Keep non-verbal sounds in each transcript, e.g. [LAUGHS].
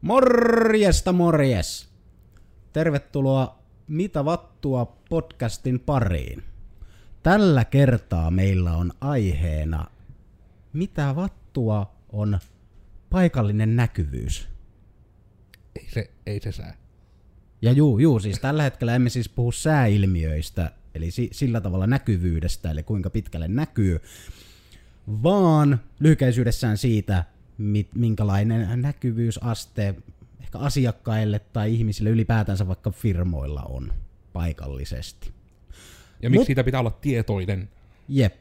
Morjesta morjes! Tervetuloa Mitä vattua podcastin pariin. Tällä kertaa meillä on aiheena Mitä vattua on paikallinen näkyvyys. Ei se, ei se sää. Ja juu, juu, siis tällä hetkellä emme siis puhu sääilmiöistä, eli si- sillä tavalla näkyvyydestä, eli kuinka pitkälle näkyy, vaan lyhykäisyydessään siitä, mit, minkälainen näkyvyysaste ehkä asiakkaille tai ihmisille ylipäätänsä vaikka firmoilla on paikallisesti. Ja miksi Mut- siitä pitää olla tietoinen? Jep.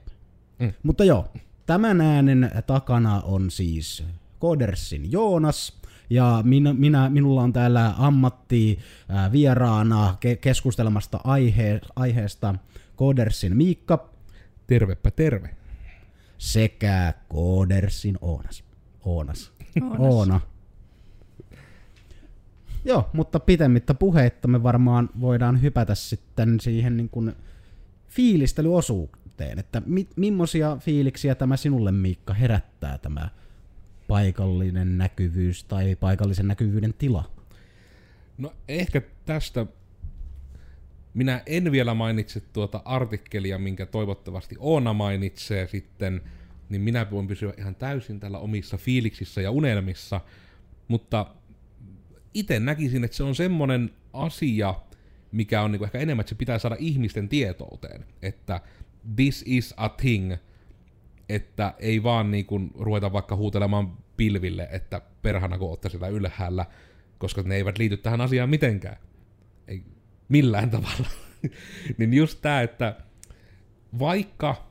Mm. Mutta joo, tämän äänen takana on siis Kodersin Joonas, ja minä, minä, minulla on täällä ammatti vieraana ke- keskustelemasta aihe, aiheesta Kodersin Miikka Tervepä terve. sekä Kodersin Oonas. Oonas. Oonas. Oona. Joo, mutta pitemmittä puheitta me varmaan voidaan hypätä sitten siihen niin kuin fiilistelyosuuteen, että mi- millaisia fiiliksiä tämä sinulle Miikka herättää tämä paikallinen näkyvyys tai paikallisen näkyvyyden tila? No ehkä tästä minä en vielä mainitse tuota artikkelia, minkä toivottavasti Oona mainitsee sitten, niin minä voin pysyä ihan täysin tällä omissa fiiliksissä ja unelmissa, mutta itse näkisin, että se on semmoinen asia, mikä on niinku ehkä enemmän, että se pitää saada ihmisten tietouteen, että this is a thing, että ei vaan niinku ruveta vaikka huutelemaan pilville, että perhana kun olette ylhäällä, koska ne eivät liity tähän asiaan mitenkään. Ei millään tavalla. [LAUGHS] niin just tää, että vaikka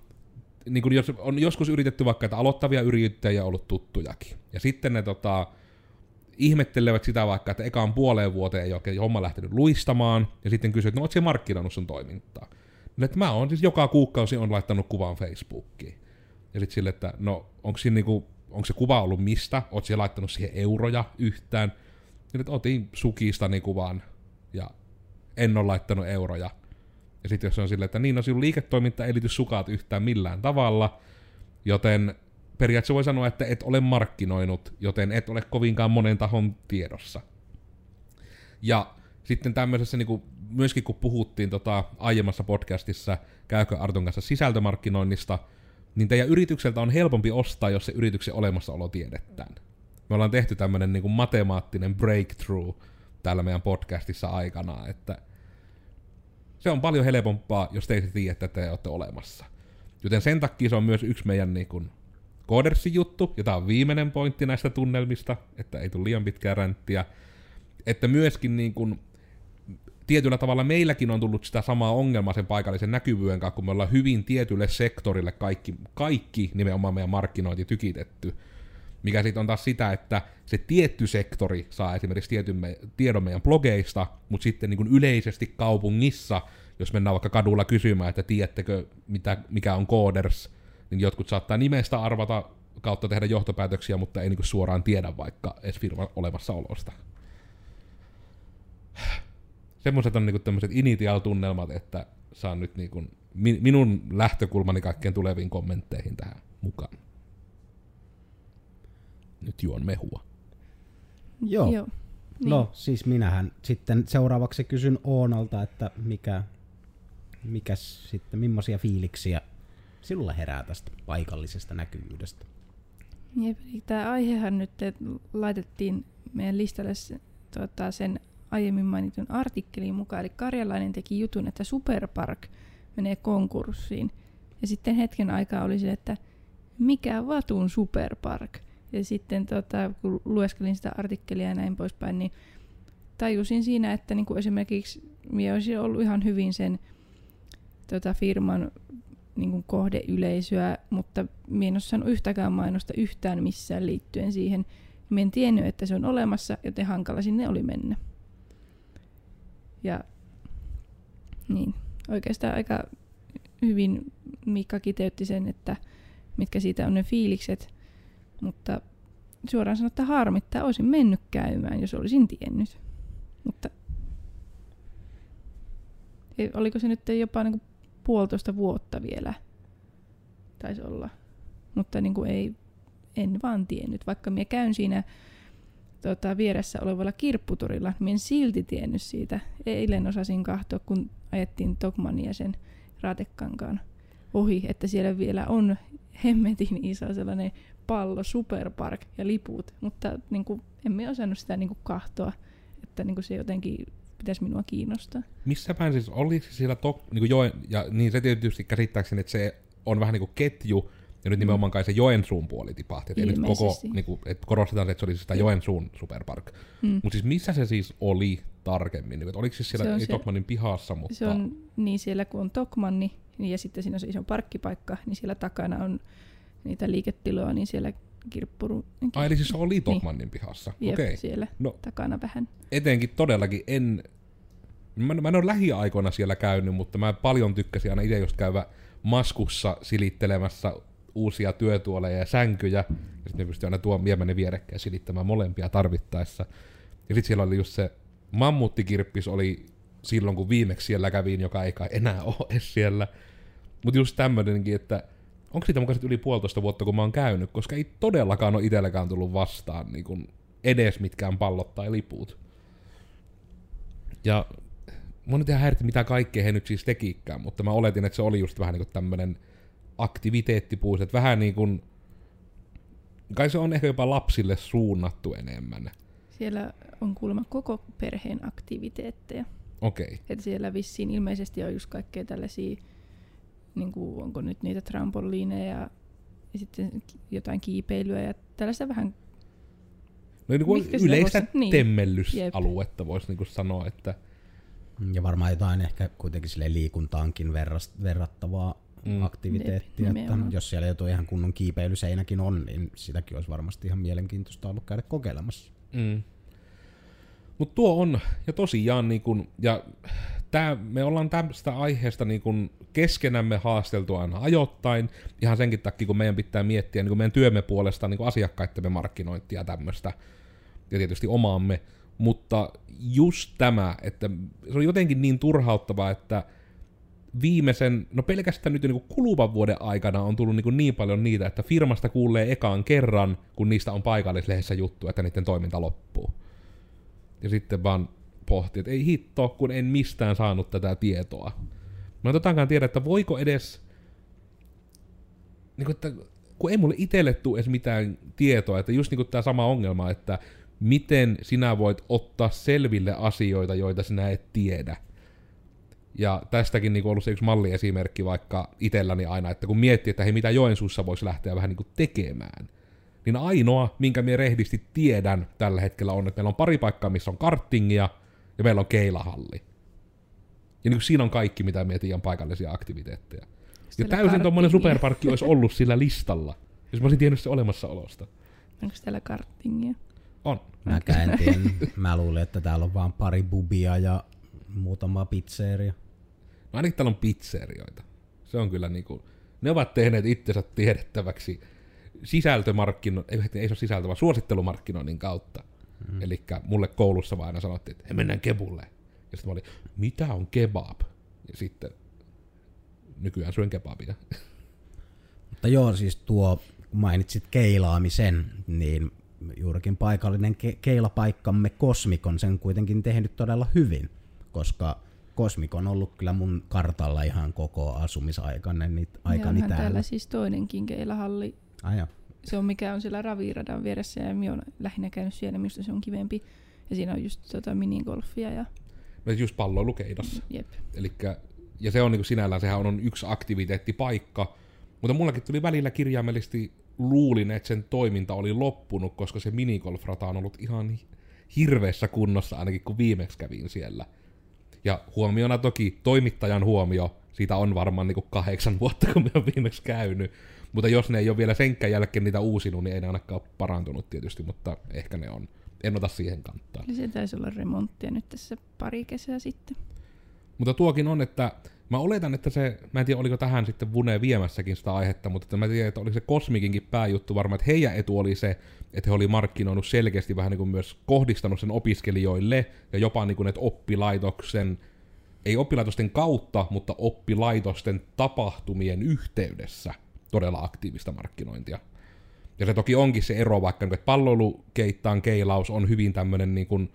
niin kun jos on joskus yritetty vaikka, että aloittavia yrittäjiä on ollut tuttujakin, ja sitten ne tota, ihmettelevät sitä vaikka, että ekaan puoleen vuoteen ei oikein homma lähtenyt luistamaan, ja sitten kysyy, että no oot siellä markkinoinut sun toimintaa. No, että mä oon siis joka kuukausi on laittanut kuvan Facebookiin. Ja sitten sille, että no onko siinä niinku, onko se kuva ollut mistä, oot siellä laittanut siihen euroja yhtään. Ja että otin sukistani kuvan ja en ole laittanut euroja. Ja sitten jos on silleen, että niin, no sinun liiketoiminta ei liity yhtään millään tavalla, joten periaatteessa voi sanoa, että et ole markkinoinut, joten et ole kovinkaan monen tahon tiedossa. Ja sitten tämmöisessä, niin kuin, myöskin kun puhuttiin tota, aiemmassa podcastissa Käykö Arton kanssa sisältömarkkinoinnista, niin teidän yritykseltä on helpompi ostaa, jos se yrityksen olemassaolo tiedetään. Me ollaan tehty tämmöinen niin matemaattinen breakthrough täällä meidän podcastissa aikana, että se on paljon helpompaa, jos te tiedätte, että te olette olemassa. Joten sen takia se on myös yksi meidän niin Codersin juttu, ja tämä on viimeinen pointti näistä tunnelmista, että ei tule liian pitkää ränttiä, että myöskin niin kuin, tietyllä tavalla meilläkin on tullut sitä samaa ongelmaa sen paikallisen näkyvyyden kanssa, kun me ollaan hyvin tietylle sektorille kaikki, kaikki nimenomaan meidän markkinointi tykitetty. Mikä sitten on taas sitä, että se tietty sektori saa esimerkiksi tietyn me, tiedon meidän blogeista, mutta sitten niin kuin yleisesti kaupungissa, jos mennään vaikka kadulla kysymään, että tiedättekö mitä, mikä on Coders, niin jotkut saattaa nimestä arvata kautta tehdä johtopäätöksiä, mutta ei niin kuin suoraan tiedä vaikka edes firman olemassaolosta semmoiset on niinku tämmöiset initial-tunnelmat, että saan nyt niinku mi- minun lähtökulmani kaikkien tuleviin kommentteihin tähän mukaan. Nyt juon mehua. Joo. Joo. Niin. No siis minähän sitten seuraavaksi kysyn Oonalta, että mikä, mikäs sitten, millaisia fiiliksiä sinulla herää tästä paikallisesta näkyvyydestä? Jep, tämä aihehan nyt että laitettiin meidän listalle se, tota, sen aiemmin mainitun artikkelin mukaan. Eli Karjalainen teki jutun, että Superpark menee konkurssiin. Ja sitten hetken aikaa oli se, että mikä vatun Superpark? Ja sitten tota, kun lueskelin sitä artikkelia ja näin poispäin, niin tajusin siinä, että niin kuin esimerkiksi minä olisin ollut ihan hyvin sen tota, firman niin kuin kohdeyleisöä, mutta minä en ole saanut yhtäkään mainosta yhtään missään liittyen siihen. Minä en tiennyt, että se on olemassa, joten hankala sinne oli mennä. Ja niin, oikeastaan aika hyvin Mikka kiteytti sen, että mitkä siitä on ne fiilikset, mutta suoraan sanottuna harmittaa, olisin mennyt käymään, jos olisin tiennyt. Mutta ei- oliko se nyt jopa niin puolitoista vuotta vielä, taisi olla. Mutta niin kuin ei, en vaan tiennyt, vaikka minä käyn siinä tota, vieressä olevalla kirpputorilla, niin en silti tiennyt siitä. Eilen osasin kahtoa, kun ajettiin Tokmania sen raatekankaan ohi, että siellä vielä on hemmetin iso sellainen pallo, superpark ja liput, mutta niin kuin, emme osannut sitä niin kuin kahtoa, että niin kuin se jotenkin pitäisi minua kiinnostaa. Missä päin siis, oli se siellä tok, niin kuin joen, ja niin se tietysti käsittääkseni, että se on vähän niin kuin ketju, ja nyt nimenomaan kai se Joensuun puoli tipahti. Et ei nyt koko, niin kuin, että korostetaan, että se oli sitä Joensuun superpark. Mm. Mutta siis missä se siis oli tarkemmin? Niin, oliko siis siellä, Se siellä- Tokmanin pihassa, mutta... Se on niin siellä, kun on Tokmanni, niin ja sitten siinä on se iso parkkipaikka, niin siellä takana on niitä liiketiloja, niin siellä kirppuru... Ai, eli siis se oli Tokmannin pihassa. Jep, Okei. Siellä No takana vähän. etenkin todellakin en... Mä, mä en ole lähiaikoina siellä käynyt, mutta mä paljon tykkäsin aina itse just käydä maskussa silittelemässä uusia työtuoleja ja sänkyjä. Ja sitten ne pystyi aina tuon viemään ne vierekkäin silittämään molempia tarvittaessa. Ja sitten siellä oli just se mammuttikirppis oli silloin, kun viimeksi siellä kävin, joka ei kai enää [LAUGHS] ole siellä. Mutta just tämmöinenkin, että onko siitä mukaan yli puolitoista vuotta, kun mä oon käynyt, koska ei todellakaan ole itselläkään tullut vastaan niin kun edes mitkään pallot tai liput. Ja mun nyt ihan häiritti, mitä kaikkea he nyt siis tekikään, mutta mä oletin, että se oli just vähän niin kuin tämmönen aktiviteettipuus, että vähän niin kuin, kai se on ehkä jopa lapsille suunnattu enemmän. Siellä on kuulemma koko perheen aktiviteetteja. Okei. Okay. Että siellä vissiin ilmeisesti on just kaikkea tällaisia, niin kuin, onko nyt niitä trampoliineja ja sitten jotain kiipeilyä ja tällaista vähän, No niin kuin yleistä voisi- niin. temmellysaluetta voisi niin kuin sanoa, että Ja varmaan jotain ehkä kuitenkin sille liikuntaankin verras, verrattavaa Mm. aktiviteettia. Jep, että jos siellä joku ihan kunnon kiipeilyseinäkin on, niin sitäkin olisi varmasti ihan mielenkiintoista ollut käydä kokeilemassa. Mm. Mutta tuo on, ja tosiaan, niin kun, ja tää, me ollaan tästä aiheesta niin kun keskenämme haasteltu aina ajoittain, ihan senkin takia, kun meidän pitää miettiä niin kun meidän työmme puolesta niin asiakkaittemme markkinointia tämmöistä, ja tietysti omaamme, mutta just tämä, että se on jotenkin niin turhauttavaa, että viimeisen, no pelkästään nyt niin kuluvan vuoden aikana on tullut niin, niin paljon niitä, että firmasta kuulee ekaan kerran, kun niistä on paikallislehdessä juttu, että niiden toiminta loppuu. Ja sitten vaan pohtii, että ei hitto, kun en mistään saanut tätä tietoa. Mä en totaankaan tiedä, että voiko edes, niin kuin, että kun ei mulle itselle tule edes mitään tietoa, että just niin kuin tämä sama ongelma, että miten sinä voit ottaa selville asioita, joita sinä et tiedä. Ja tästäkin niin ollut se yksi malliesimerkki vaikka itselläni aina, että kun miettii, että hei mitä Joensuussa voisi lähteä vähän niin kuin tekemään, niin ainoa, minkä minä rehdisti tiedän tällä hetkellä on, että meillä on pari paikkaa, missä on karttingia, ja meillä on keilahalli. Ja niin kuin siinä on kaikki, mitä me tiedän paikallisia aktiviteetteja. Ja Siellä täysin tuommoinen superparkki olisi ollut sillä listalla, jos mä olisin tiennyt se olemassaolosta. onko täällä karttingia? On. Mäkään en tiedä. Mä luulin, että täällä on vaan pari bubia ja muutama pizzeria. No ainakin täällä on pizzerioita. Se on kyllä niinku, ne ovat tehneet itsensä tiedettäväksi sisältömarkkino, ei, ei se ole sisältö, vaan suosittelumarkkinoinnin kautta. Mm. Eli mulle koulussa vaan aina sanottiin, että he mennään kebulle. Ja sitten mä olin, mitä on kebab? Ja sitten nykyään syön kebabia. [LAUGHS] Mutta joo, siis tuo, kun mainitsit keilaamisen, niin juurikin paikallinen ke- keilapaikkamme Kosmik on sen kuitenkin tehnyt todella hyvin, koska Kosmik on ollut kyllä mun kartalla ihan koko asumisaikani niin ja aikani täällä. täällä siis toinenkin keilahalli. Joo. Se on mikä on siellä raviradan vieressä ja minä olen lähinnä käynyt siellä, minusta se on kivempi. Ja siinä on just tota minigolfia ja No just palloilukeidossa. jep. Elikkä, ja se on niin sinällään, sehän on yksi aktiviteettipaikka, mutta mullakin tuli välillä kirjaimellisesti luulin, että sen toiminta oli loppunut, koska se minigolfrata on ollut ihan hi- hirveässä kunnossa ainakin kun viimeksi kävin siellä. Ja huomiona toki toimittajan huomio, siitä on varmaan niin kahdeksan vuotta, kun me on viimeksi käynyt. Mutta jos ne ei ole vielä senkään jälkeen niitä uusinut, niin ei ne ainakaan ole parantunut tietysti, mutta ehkä ne on. En ota siihen kantaa. Eli se taisi olla remonttia nyt tässä pari kesää sitten. Mutta tuokin on, että mä oletan, että se, mä en tiedä oliko tähän sitten Vune viemässäkin sitä aihetta, mutta että mä tiedän, että oliko se Kosmikinkin pääjuttu varmaan, että heidän etu oli se, että he oli markkinoinut selkeästi vähän niin kuin myös kohdistanut sen opiskelijoille ja jopa niin kuin, että oppilaitoksen, ei oppilaitosten kautta, mutta oppilaitosten tapahtumien yhteydessä todella aktiivista markkinointia. Ja se toki onkin se ero vaikka, niin että palloilukeittaan keilaus on hyvin tämmöinen niin kuin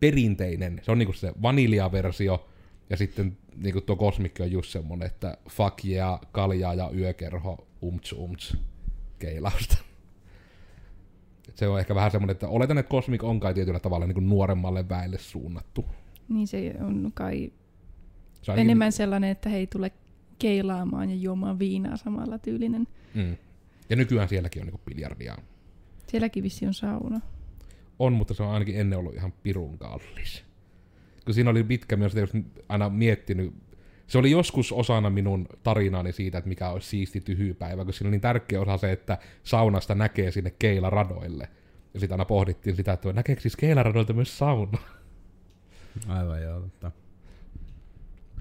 perinteinen, se on niin kuin se vaniljaversio, ja sitten niin kuin tuo kosmikki on just semmonen, että fuck yeah, kaljaa ja yökerho, umts umts, keilausta. Se on ehkä vähän semmoinen, että oletan, että Cosmic on kai tietyllä tavalla niin kuin nuoremmalle väelle suunnattu. Niin se on kai Se on enemmän sellainen, että he ei tule keilaamaan ja juomaan viinaa samalla tyylinen. Mm. Ja nykyään sielläkin on niin biljardia. Sielläkin vissi on sauna. On, mutta se on ainakin ennen ollut ihan pirun kallis. Kun siinä oli pitkä, sitä just aina miettinyt. Se oli joskus osana minun tarinaani siitä, että mikä olisi siisti tyhjypäivä, kun siinä oli niin tärkeä osa se, että saunasta näkee sinne keilaradoille. Ja sitten aina pohdittiin sitä, että näkeekö siis keilaradoilta myös sauna? Aivan joo,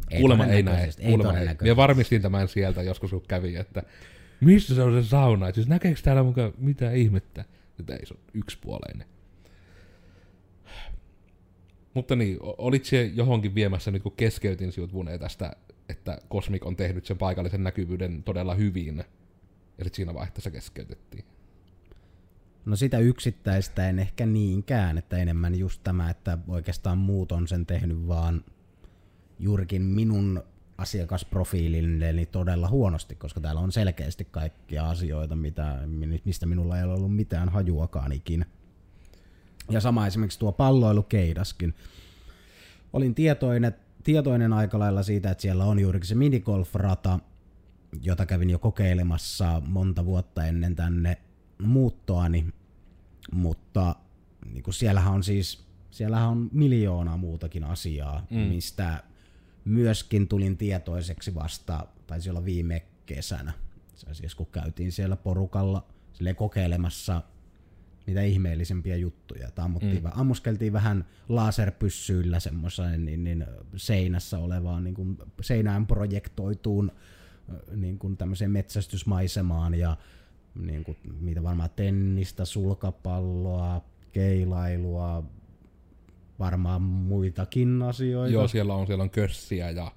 totta. Kuulemma ei näe. Ei Kuulemma ei. Minä varmistin tämän sieltä joskus, kun kävi, että missä se on se sauna? Et siis näkeekö täällä mukaan mitä ihmettä? Että ei, se on yksipuoleinen. Mutta niin, olit se johonkin viemässä nyt, kun keskeytin sinut Vune tästä, että Cosmic on tehnyt sen paikallisen näkyvyyden todella hyvin. Ja sitten siinä vaiheessa keskeytettiin. No sitä yksittäistä en ehkä niinkään, että enemmän just tämä, että oikeastaan muut on sen tehnyt vaan juurikin minun asiakasprofiililleni todella huonosti, koska täällä on selkeästi kaikkia asioita, mitä, mistä minulla ei ole ollut mitään hajuakaan ikinä. Ja sama esimerkiksi tuo palloilukeidaskin. Olin tietoinen, tietoinen aika lailla siitä, että siellä on juurikin se minigolf-rata, jota kävin jo kokeilemassa monta vuotta ennen tänne muuttoani, mutta niin kuin siellähän on siis siellähän on miljoona muutakin asiaa, mm. mistä myöskin tulin tietoiseksi vasta, taisi olla viime kesänä, siis kun käytiin siellä porukalla kokeilemassa niitä ihmeellisempiä juttuja. Että ammuttiin, mm. ammuskeltiin vähän laserpyssyillä semmoisen niin, niin, seinässä olevaan niin kuin seinään projektoituun niin kuin tämmöiseen metsästysmaisemaan ja niin kuin, mitä varmaan tennistä, sulkapalloa, keilailua, varmaan muitakin asioita. Joo, siellä on, siellä on kössiä ja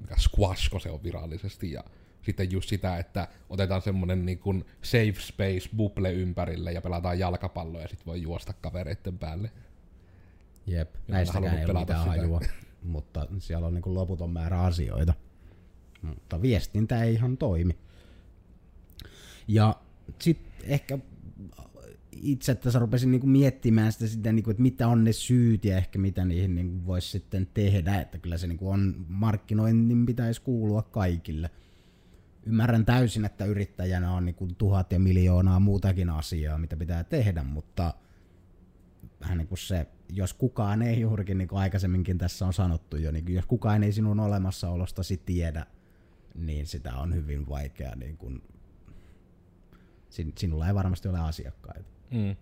mikä squash, kun se on virallisesti. Ja sitten just sitä, että otetaan semmonen niin kuin safe space bubble ympärille ja pelataan jalkapalloa ja sitten voi juosta kavereiden päälle. Jep, en näistäkään ei ole pelata mitään sitä. hajua, [LAUGHS] mutta siellä on niin loputon määrä asioita. Mutta viestintä ei ihan toimi. Ja sitten ehkä itse tässä rupesin niinku miettimään sitä, sitä niinku, että mitä on ne syyt ja ehkä mitä niihin niinku voisi sitten tehdä, että kyllä se niinku on markkinoinnin pitäisi kuulua kaikille. Ymmärrän täysin, että yrittäjänä on niinku tuhat ja miljoonaa muutakin asiaa, mitä pitää tehdä, mutta vähän niin kuin se, jos kukaan ei juurikin, niin kuin aikaisemminkin tässä on sanottu jo, niin jos kukaan ei sinun olemassaolostasi tiedä, niin sitä on hyvin vaikea, niin kuin, sin, sinulla ei varmasti ole asiakkaita. Mm.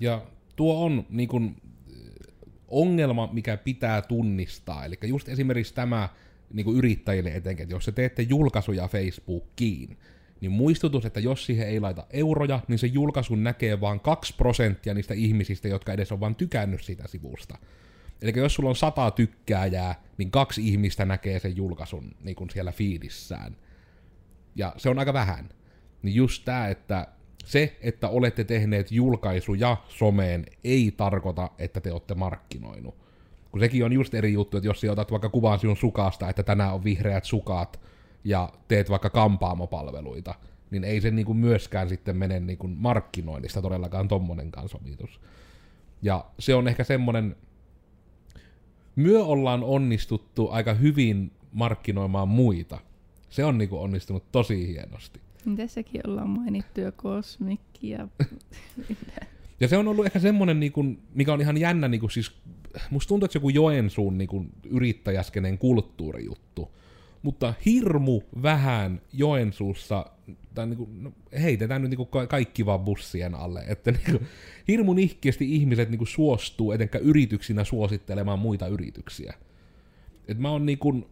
Ja tuo on niin kun, ongelma, mikä pitää tunnistaa. Eli just esimerkiksi tämä niin kuin yrittäjille etenkin, että jos te teette julkaisuja Facebookiin, niin muistutus, että jos siihen ei laita euroja, niin se julkaisun näkee vain 2 prosenttia niistä ihmisistä, jotka edes on vaan tykännyt siitä sivusta. Eli jos sulla on sata tykkääjää, niin kaksi ihmistä näkee sen julkaisun niin kuin siellä fiidissään. Ja se on aika vähän. Niin just tää, että se, että olette tehneet julkaisuja someen, ei tarkoita, että te olette markkinoinut. Kun sekin on just eri juttu, että jos sinä otat vaikka kuvan sinun sukasta, että tänään on vihreät sukat, ja teet vaikka kampaamopalveluita, niin ei se niinku myöskään sitten mene niinku markkinoinnista todellakaan tommonenkaan sovitus. Ja se on ehkä semmonen, myö ollaan onnistuttu aika hyvin markkinoimaan muita. Se on niinku onnistunut tosi hienosti. Niin tässäkin ollaan mainittu jo kosmikki ja [LAUGHS] Ja se on ollut ehkä semmonen, niinku, mikä on ihan jännä, niinku, siis, musta tuntuu, että se joku Joensuun niinku, yrittäjäskenen kulttuurijuttu. Mutta hirmu vähän Joensuussa, tai niinku, no, heitetään nyt niinku ka- kaikki vaan bussien alle, että niinku, hirmu nihkeästi ihmiset niinku, suostuu etenkä yrityksinä suosittelemaan muita yrityksiä. Et mä oon niinku,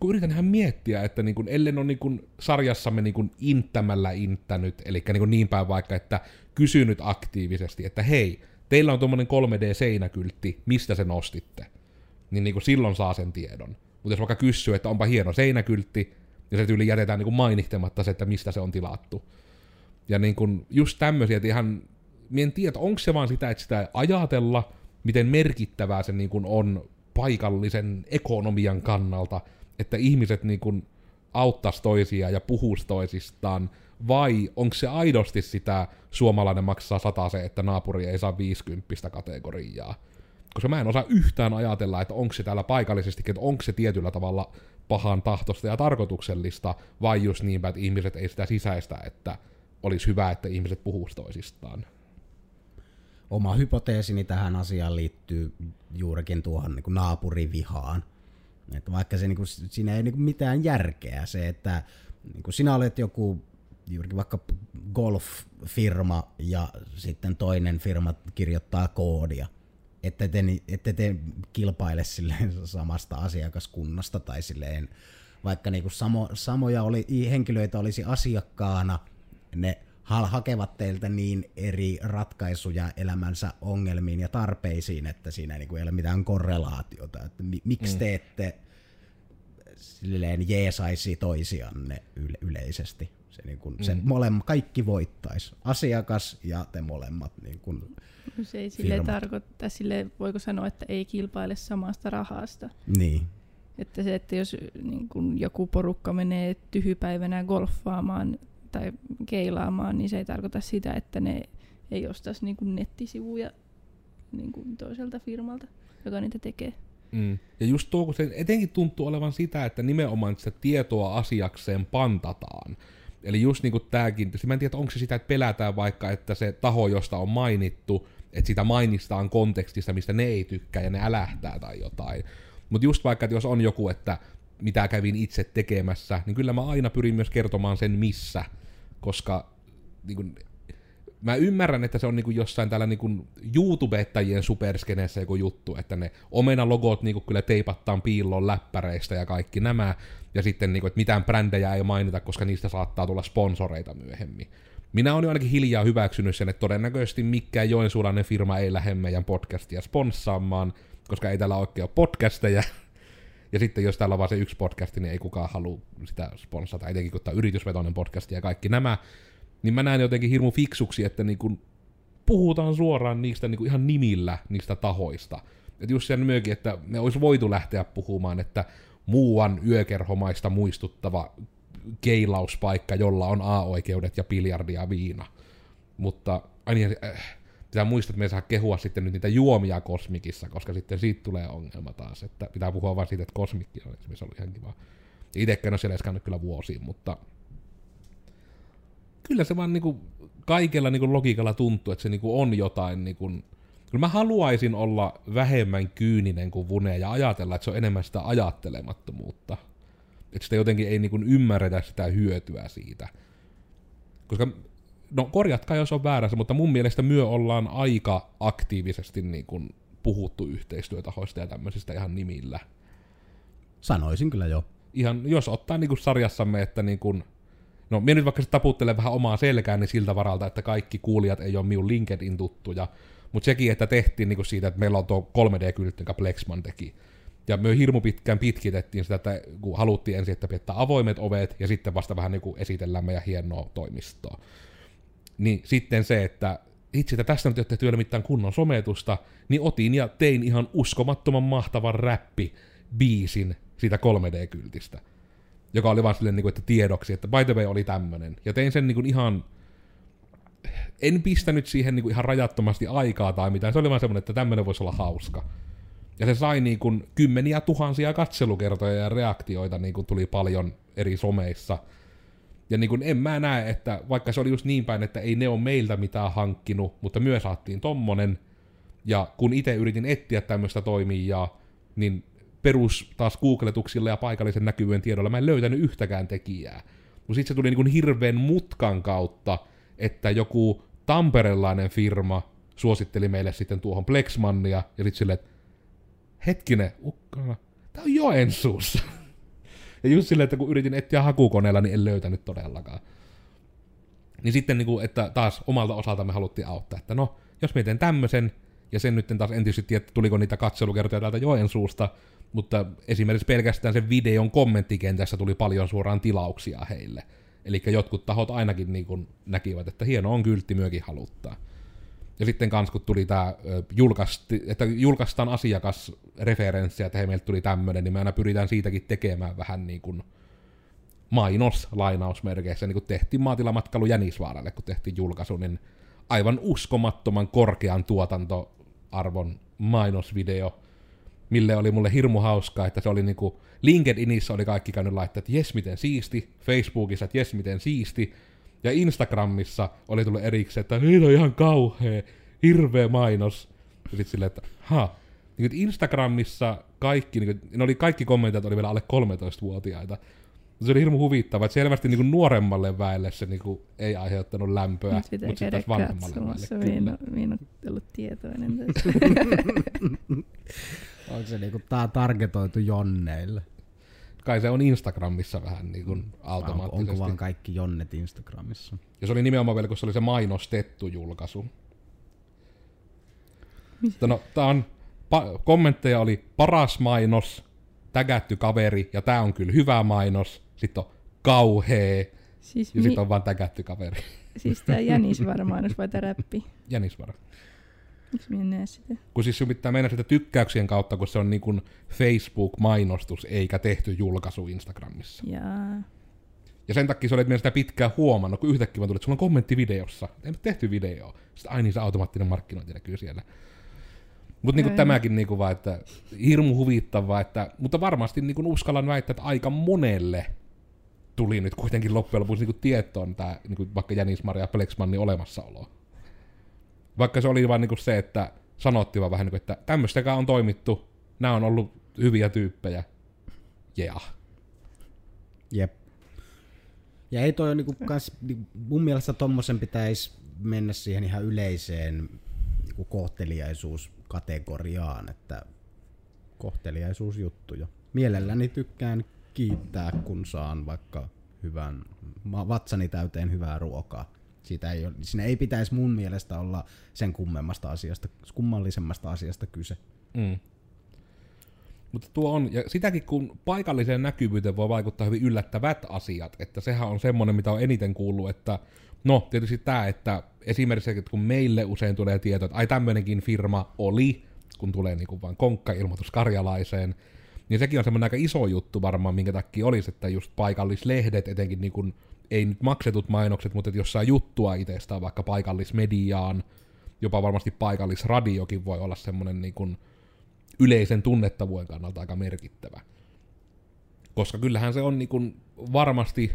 kun yritän ihan miettiä, että niin kun, ellen on niin kun sarjassamme niin kun inttämällä inttänyt, eli niin, kun niin päin vaikka, että kysynyt aktiivisesti, että hei, teillä on tuommoinen 3D-seinäkyltti, mistä se nostitte? Niin, niin kun silloin saa sen tiedon. Mutta jos vaikka kysyy, että onpa hieno seinäkyltti, Ja se tyyli jätetään niin kuin mainihtematta se, että mistä se on tilattu. Ja niin kuin just tämmöisiä, että ihan, en tiedä, onko se vaan sitä, että sitä ajatella, miten merkittävää se niin kuin on paikallisen ekonomian kannalta, että ihmiset niin kuin auttaisi toisiaan ja puhuisi toisistaan, vai onko se aidosti sitä suomalainen maksaa sata se, että naapuri ei saa 50 kategoriaa? Koska mä en osaa yhtään ajatella, että onko se täällä paikallisesti, että onko se tietyllä tavalla pahan tahtosta ja tarkoituksellista, vai just niinpä, että ihmiset ei sitä sisäistä, että olisi hyvä, että ihmiset puhuisi toisistaan. Oma hypoteesini tähän asiaan liittyy juurikin tuohon niin naapurivihaan. Että vaikka se, niin kuin, siinä ei niin kuin mitään järkeä se, että niin kuin sinä olet joku juurikin vaikka golf-firma ja sitten toinen firma kirjoittaa koodia, että te, ette te kilpaile silleen samasta asiakaskunnasta tai silleen, vaikka niinku samo, samoja oli, henkilöitä olisi asiakkaana, ne hakevat teiltä niin eri ratkaisuja elämänsä ongelmiin ja tarpeisiin, että siinä niinku ei ole mitään korrelaatiota. Että mi, miksi mm. te ette silleen jeesaisi toisianne yle- yleisesti? Se, niin mm. se molemmat, kaikki voittaisi. Asiakas ja te molemmat niin kun, Se ei sille tarkoita, sille voiko sanoa, että ei kilpaile samasta rahasta. Niin. Että se, että jos niin kun joku porukka menee tyhypäivänä golfaamaan tai keilaamaan, niin se ei tarkoita sitä, että ne ei ostaisi niin kuin nettisivuja niin kuin toiselta firmalta, joka niitä tekee. Mm. Ja just tuo, kun se etenkin tuntuu olevan sitä, että nimenomaan sitä tietoa asiakseen pantataan. Eli just niin kuin tämäkin, mä en tiedä, onko se sitä, että pelätään vaikka, että se taho, josta on mainittu, että sitä mainistaan kontekstista, mistä ne ei tykkää ja ne älähtää tai jotain. Mutta just vaikka, että jos on joku, että mitä kävin itse tekemässä, niin kyllä mä aina pyrin myös kertomaan sen missä, koska niin kuin, mä ymmärrän, että se on niinku jossain täällä niinku YouTubettajien superskeneessä joku juttu, että ne omena-logot niinku kyllä teipattaan piilloon läppäreistä ja kaikki nämä, ja sitten niinku, että mitään brändejä ei mainita, koska niistä saattaa tulla sponsoreita myöhemmin. Minä olen ainakin hiljaa hyväksynyt sen, että todennäköisesti mikään joensuulainen firma ei lähde meidän podcastia sponssaamaan, koska ei täällä oikein ole podcasteja. Ja sitten jos täällä on vaan se yksi podcast, niin ei kukaan halua sitä sponssata, etenkin kun tämä yritysvetoinen podcast ja kaikki nämä niin mä näen jotenkin hirmu fiksuksi, että niin kun puhutaan suoraan niistä niin kuin ihan nimillä niistä tahoista. Että just sen myökin, että me olisi voitu lähteä puhumaan, että muuan yökerhomaista muistuttava keilauspaikka, jolla on A-oikeudet ja biljardia viina. Mutta aina äh, pitää muistaa, että me ei saa kehua sitten nyt niitä juomia kosmikissa, koska sitten siitä tulee ongelma taas, että pitää puhua vain siitä, että kosmikki on esimerkiksi ollut ihan kiva. Itsekään ole siellä kyllä vuosiin, mutta kyllä se vaan niinku kaikella niinku logiikalla tuntuu, että se niinku on jotain niinku, Kyllä mä haluaisin olla vähemmän kyyninen kuin Vune ja ajatella, että se on enemmän sitä ajattelemattomuutta. Että sitä jotenkin ei niinku ymmärretä sitä hyötyä siitä. Koska, no korjatkaa jos on väärässä, mutta mun mielestä myö ollaan aika aktiivisesti niinku puhuttu yhteistyötahoista ja tämmöisistä ihan nimillä. Sanoisin kyllä jo. Ihan, jos ottaa niinku sarjassamme, että niinku No, minä nyt vaikka taputtelen vähän omaa selkääni niin siltä varalta, että kaikki kuulijat ei ole minun LinkedIn tuttuja, mutta sekin, että tehtiin niinku siitä, että meillä on tuo 3D-kyltti, jonka Plexman teki. Ja me hirmu pitkään pitkitettiin sitä, että kun haluttiin ensin, että pidetään avoimet ovet, ja sitten vasta vähän niin esitellään meidän hienoa toimistoa. Niin sitten se, että itse, tästä nyt ei ole tehty mitään kunnon sometusta, niin otin ja tein ihan uskomattoman mahtavan räppi biisin siitä 3D-kyltistä joka oli vaan silleen, niin että tiedoksi, että by the way oli tämmönen. Ja tein sen niin kuin ihan, en pistänyt siihen niin kuin ihan rajattomasti aikaa tai mitään, se oli vaan semmoinen, että tämmönen voisi olla hauska. Ja se sai niin kuin kymmeniä tuhansia katselukertoja ja reaktioita niin kuin tuli paljon eri someissa. Ja niin kuin en mä näe, että vaikka se oli just niin päin, että ei ne ole meiltä mitään hankkinut, mutta myös saattiin tommonen. Ja kun itse yritin etsiä tämmöistä toimijaa, niin perus taas googletuksilla ja paikallisen näkyvyyden tiedolla mä en löytänyt yhtäkään tekijää. Mutta sitten se tuli niin kuin hirveän mutkan kautta, että joku tamperelainen firma suositteli meille sitten tuohon Plexmannia, ja sitten silleen, että hetkinen, ukkana, tää on Joensuussa. Ja just silleen, että kun yritin etsiä hakukoneella, niin en löytänyt todellakaan. Niin sitten, niin kuin, että taas omalta osalta me haluttiin auttaa, että no, jos me teen tämmöisen, ja sen nyt taas en tietysti tiedä, tuliko niitä katselukertoja täältä Joensuusta, Mutta esimerkiksi pelkästään sen videon kommenttikentässä tuli paljon suoraan tilauksia heille. Eli jotkut tahot ainakin niin näkivät, että hieno on kyltti myökin haluttaa. Ja sitten kans kun tuli tämä, julkaisti, että julkaistaan asiakasreferenssiä, että hei meiltä tuli tämmöinen, niin me aina pyritään siitäkin tekemään vähän niin kuin mainos lainausmerkeissä, niin kuin tehtiin maatilamatkailu Jänisvaaralle, kun tehtiin julkaisu, niin aivan uskomattoman korkean tuotantoarvon mainosvideo, mille oli mulle hirmu hauskaa, että se oli niinku, LinkedInissä oli kaikki käynyt laittaa, että jes miten siisti, Facebookissa, että jes miten siisti, ja Instagramissa oli tullut erikseen, että niin on ihan kauhea, hirveä mainos. Ja sitten silleen, että ha. Niin Instagramissa kaikki, niin kuin, ne oli kaikki kommentit oli vielä alle 13-vuotiaita. Se oli hirmu huvittava, että selvästi niin kuin nuoremmalle väelle se niin kuin, ei aiheuttanut lämpöä, Nyt pitää mutta sitten käydä taas vanhemmalle katsomassa. väelle Minä en, minä en ollut tietoinen [LAUGHS] tästä. Onko se niinku tää targetoitu jonneille? Kai se on Instagramissa vähän niin kuin automaattisesti. onko vaan kaikki jonnet Instagramissa? Ja se oli nimenomaan vielä, kun se oli se mainostettu julkaisu. Mutta no, tää on, pa- kommentteja oli paras mainos, tägätty kaveri, ja tää on kyllä hyvä mainos. Sitten on kauhee, siis, ja mi- sitten on vaan tägätty kaveri. siis tää Jänis varmaan vai tää räppi. Jänisvara. Näe sitä? Kun siis sun pitää mennä sitä tykkäyksien kautta, kun se on niin kuin Facebook-mainostus, eikä tehty julkaisu Instagramissa. Jaa. Ja sen takia se oli, että minä sitä pitkään huomannut, kun yhtäkkiä vaan tuli, että sulla on kommentti videossa. Ei tehty video. Sitten ai niin se automaattinen markkinointi näkyy siellä. Mutta niinku Ei. tämäkin niinku vaan, että hirmu huvittavaa, että, mutta varmasti niinku uskallan väittää, että aika monelle tuli nyt kuitenkin loppujen lopuksi niinku tietoon tämä niinku vaikka Jänis-Maria Plexmannin olemassaolo. Vaikka se oli vain niinku se, että sanottiin vaan vähän niinku, että tämmöistäkään on toimittu, nämä on ollut hyviä tyyppejä. Yeah. Jep. Ja ei toi niinku kans, niinku mun mielestä tommosen pitäisi mennä siihen ihan yleiseen niinku kohteliaisuuskategoriaan, että kohteliaisuusjuttuja. Mielelläni tykkään kiittää, kun saan vaikka hyvän, vatsani täyteen hyvää ruokaa. Siitä ei, ole, siinä ei pitäisi mun mielestä olla sen kummemmasta asiasta, kummallisemmasta asiasta kyse. Mm. Mutta tuo on, ja sitäkin kun paikalliseen näkyvyyteen voi vaikuttaa hyvin yllättävät asiat, että sehän on semmoinen, mitä on eniten kuullut, että no tietysti tämä, että esimerkiksi että kun meille usein tulee tieto, että ai tämmöinenkin firma oli, kun tulee niinku vain konkka-ilmoitus karjalaiseen, niin sekin on semmoinen aika iso juttu varmaan, minkä takia olisi, että just paikallislehdet, etenkin niin kuin, ei nyt maksetut mainokset, mutta että jos saa juttua itsestään vaikka paikallismediaan, jopa varmasti paikallisradiokin voi olla semmoinen niin kuin yleisen tunnettavuuden kannalta aika merkittävä. Koska kyllähän se on niin kuin varmasti,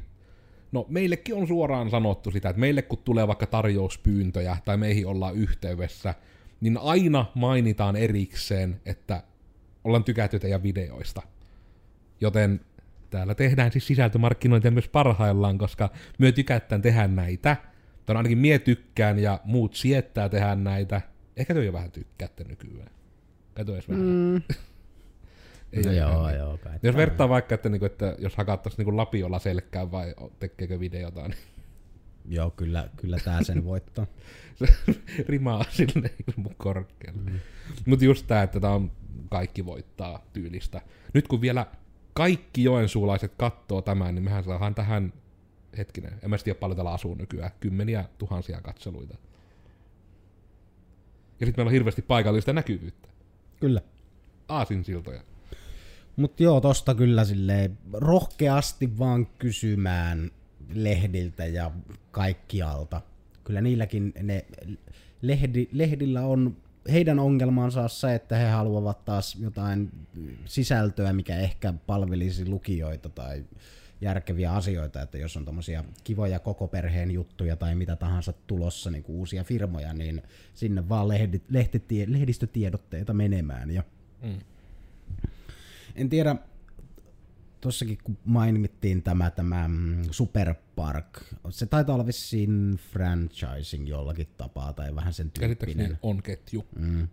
no meillekin on suoraan sanottu sitä, että meille kun tulee vaikka tarjouspyyntöjä tai meihin ollaan yhteydessä, niin aina mainitaan erikseen, että ollaan tykätty teidän videoista. Joten täällä tehdään siis sisältömarkkinointia myös parhaillaan, koska myö tykättään tehdä näitä. Tai ainakin mie tykkään ja muut siettää tehdä näitä. Ehkä te jo vähän tykkäätte nykyään. Kato edes vähän. Mm. [LAUGHS] Ei no joo, ihan- joo. Kai Jos vertaa vaikka, että, niinku, että jos hakattaisiin niinku lapiolla selkään vai tekeekö videota, niin [LAUGHS] Joo, kyllä, kyllä tää sen voittaa. se [LAUGHS] rimaa sille hirmu korkealle. Mm. Mutta just tää, että tää on kaikki voittaa tyylistä. Nyt kun vielä kaikki joensuulaiset kattoo tämän, niin mehän saadaan tähän, hetkinen, en mä tiedä paljon täällä asuu nykyään, kymmeniä tuhansia katseluita. Ja sitten meillä on hirveästi paikallista näkyvyyttä. Kyllä. Aasinsiltoja. Mutta joo, tosta kyllä silleen rohkeasti vaan kysymään lehdiltä ja kaikkialta. Kyllä niilläkin ne lehdi, lehdillä on, heidän ongelmansa on se, että he haluavat taas jotain sisältöä, mikä ehkä palvelisi lukijoita tai järkeviä asioita, että jos on tommosia kivoja koko perheen juttuja tai mitä tahansa tulossa, niin kuin uusia firmoja, niin sinne vaan lehdi, lehtitie, lehdistötiedotteita menemään ja Mm. en tiedä, tossakin kun mainittiin tämä, tämä mm, Superpark, se taitaa olla vissiin franchising jollakin tapaa tai vähän sen tyyppinen. on ketju. Mm.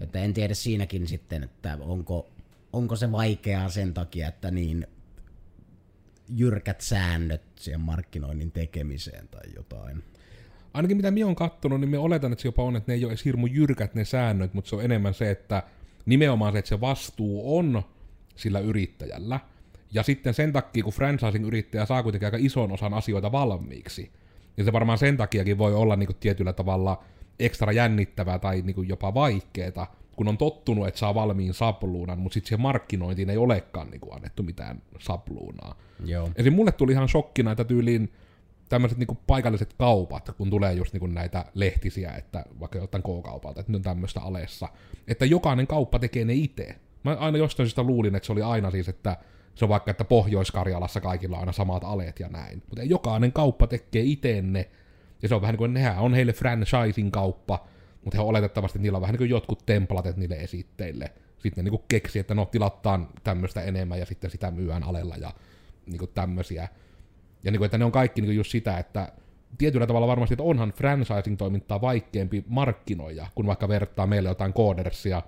Että en tiedä siinäkin sitten, että onko, onko se vaikeaa sen takia, että niin jyrkät säännöt siihen markkinoinnin tekemiseen tai jotain. Ainakin mitä minä on kattonut, niin me oletan, että se jopa on, että ne ei ole edes hirmu jyrkät ne säännöt, mutta se on enemmän se, että nimenomaan se, että se vastuu on sillä yrittäjällä. Ja sitten sen takia, kun franchising-yrittäjä saa kuitenkin aika ison osan asioita valmiiksi, niin se varmaan sen takiakin voi olla niin kuin tietyllä tavalla ekstra jännittävää tai niin kuin jopa vaikeeta, kun on tottunut, että saa valmiin sabluunan, mutta sitten siihen markkinointiin ei olekaan niin kuin annettu mitään sabluunaa. Joo. Esim. mulle tuli ihan shokkina, että tyyliin tämmöiset niinku paikalliset kaupat, kun tulee just niinku näitä lehtisiä, että vaikka jotain K-kaupalta, että ne on tämmöistä alessa, että jokainen kauppa tekee ne itse. Mä aina jostain syystä luulin, että se oli aina siis, että se on vaikka, että Pohjois-Karjalassa kaikilla on aina samat aleet ja näin. Mutta jokainen kauppa tekee itse ne, ja se on vähän niin kuin, nehän on heille franchising kauppa, mutta he on oletettavasti, niillä on vähän niin kuin jotkut templatet niille esitteille. Sitten ne niin keksi, että no tilattaan tämmöistä enemmän ja sitten sitä myyään alella ja niin kuin tämmöisiä. Ja niin kuin, että ne on kaikki niin kuin just sitä, että tietyllä tavalla varmasti, että onhan franchising-toimintaa vaikeampi markkinoija, kun vaikka vertaa meille jotain koodersia,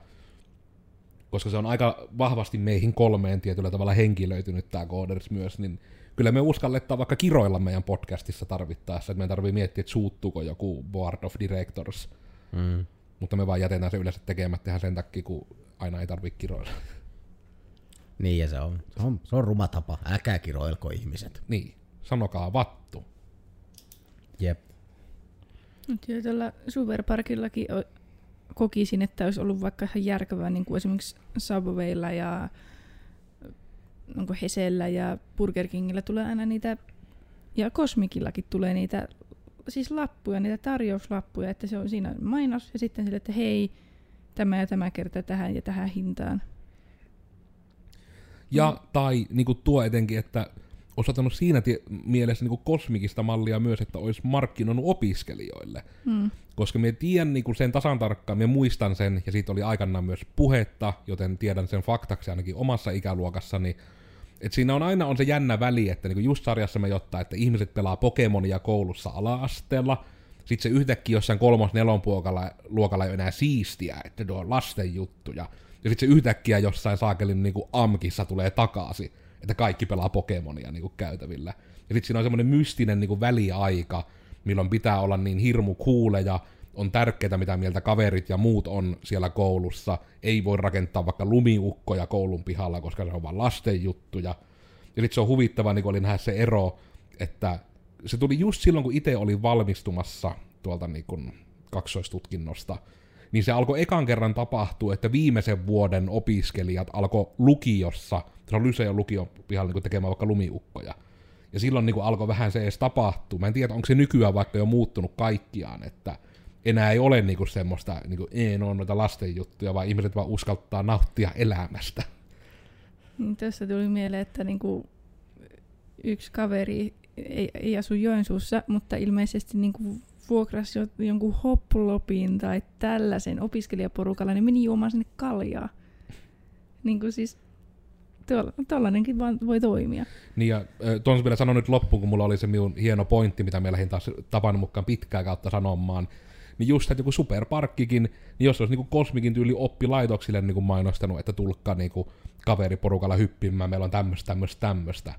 koska se on aika vahvasti meihin kolmeen tietyllä tavalla henkilöitynyt tämä kooders myös, niin kyllä me uskalletaan vaikka kiroilla meidän podcastissa tarvittaessa, että meidän tarvii miettiä, että suuttuuko joku board of directors, Mm. mutta me vaan jätetään se yleensä tekemättä ihan sen takia, kun aina ei tarvitse kiroilla. Niin ja se on, se on, se on ruma tapa. Älkää kiroilko ihmiset. niin, sanokaa vattu. Jep. Nyt jo tällä Superparkillakin kokisin, että olisi ollut vaikka ihan järkevää niin kuin esimerkiksi Subwaylla ja onko Hesellä ja Burger Kingillä tulee aina niitä, ja Cosmicillakin tulee niitä, siis lappuja, niitä tarjouslappuja, että se on siinä mainos ja sitten sille, että hei, tämä ja tämä kerta tähän ja tähän hintaan. Ja tai niin kuin tuo etenkin, että olisi ottanut siinä tie- mielessä niin kuin kosmikista mallia myös, että olisi markkinoinut opiskelijoille. Hmm. Koska me tiedän niin kuin sen tasan tarkkaan, me muistan sen, ja siitä oli aikanaan myös puhetta, joten tiedän sen faktaksi ainakin omassa ikäluokassani, että siinä on aina on se jännä väli, että niinku just sarjassa me jottaa, että ihmiset pelaa Pokemonia koulussa ala-asteella, sitten se yhtäkkiä jossain kolmos nelon luokalla, luokalla ei ole enää siistiä, että ne on lasten juttuja. Ja sitten se yhtäkkiä jossain saakelin niinku amkissa tulee takaisin, että kaikki pelaa Pokemonia niinku käytävillä. Ja sitten siinä on semmoinen mystinen niinku väliaika, milloin pitää olla niin hirmu kuuleja, on tärkeää, mitä mieltä kaverit ja muut on siellä koulussa. Ei voi rakentaa vaikka lumiukkoja koulun pihalla, koska se on vain lasten juttuja. Ja sitten se on huvittava, niin oli nähdä se ero, että se tuli just silloin, kun itse olin valmistumassa tuolta niin kuin kaksoistutkinnosta, niin se alkoi ekan kerran tapahtua, että viimeisen vuoden opiskelijat alkoi lukiossa, se on Lyseon lukion pihalla niin kuin tekemään vaikka lumiukkoja. Ja silloin niin kuin alkoi vähän se edes tapahtua. Mä en tiedä, onko se nykyään vaikka jo muuttunut kaikkiaan, että enää ei ole niinku semmoista, niinku, ei ne on noita lasten juttuja, vaan ihmiset vaan uskaltaa nauttia elämästä. Niin tässä tuli mieleen, että niinku yksi kaveri ei, ei asu Joensuussa, mutta ilmeisesti niinku vuokrasi jo- jonkun hoppulopin tai tällaisen opiskelijaporukalla, niin meni juomaan sinne kaljaa. Niin kuin siis tollainenkin vaan voi toimia. Niin ja tuon vielä sanon nyt loppuun, kun mulla oli se minun hieno pointti, mitä me lähdin taas tavan mukaan pitkää kautta sanomaan. Niin just, että joku superparkkikin, niin jos olisi niinku kosmikin tyyli oppilaitoksille niinku mainostanut, että tulkkaa niinku kaveriporukalla hyppimään, meillä on tämmöistä, tämmöistä, tämmöistä.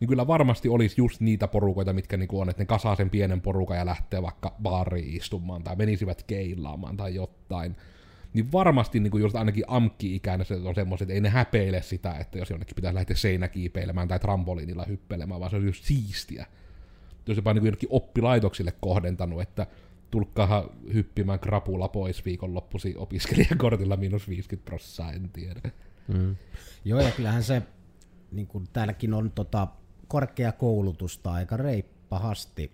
Niin kyllä varmasti olisi just niitä porukoita, mitkä niinku on, että ne kasaa sen pienen porukan ja lähtee vaikka baariin istumaan tai menisivät keilaamaan tai jotain. Niin varmasti niin just ainakin amkki-ikäinen se on semmoiset, että ei ne häpeile sitä, että jos jonnekin pitäisi lähteä seinäkiipeilemään tai trampoliinilla hyppelemään, vaan se on just siistiä. Jos jopa niin jonnekin oppilaitoksille kohdentanut, että tulkkaahan hyppimään krapula pois viikonloppusi opiskelijakortilla miinus 50 prossaa, en tiedä. Mm. Joo, ja kyllähän se, niin kuin täälläkin on tota, korkeakoulutusta aika reippahasti,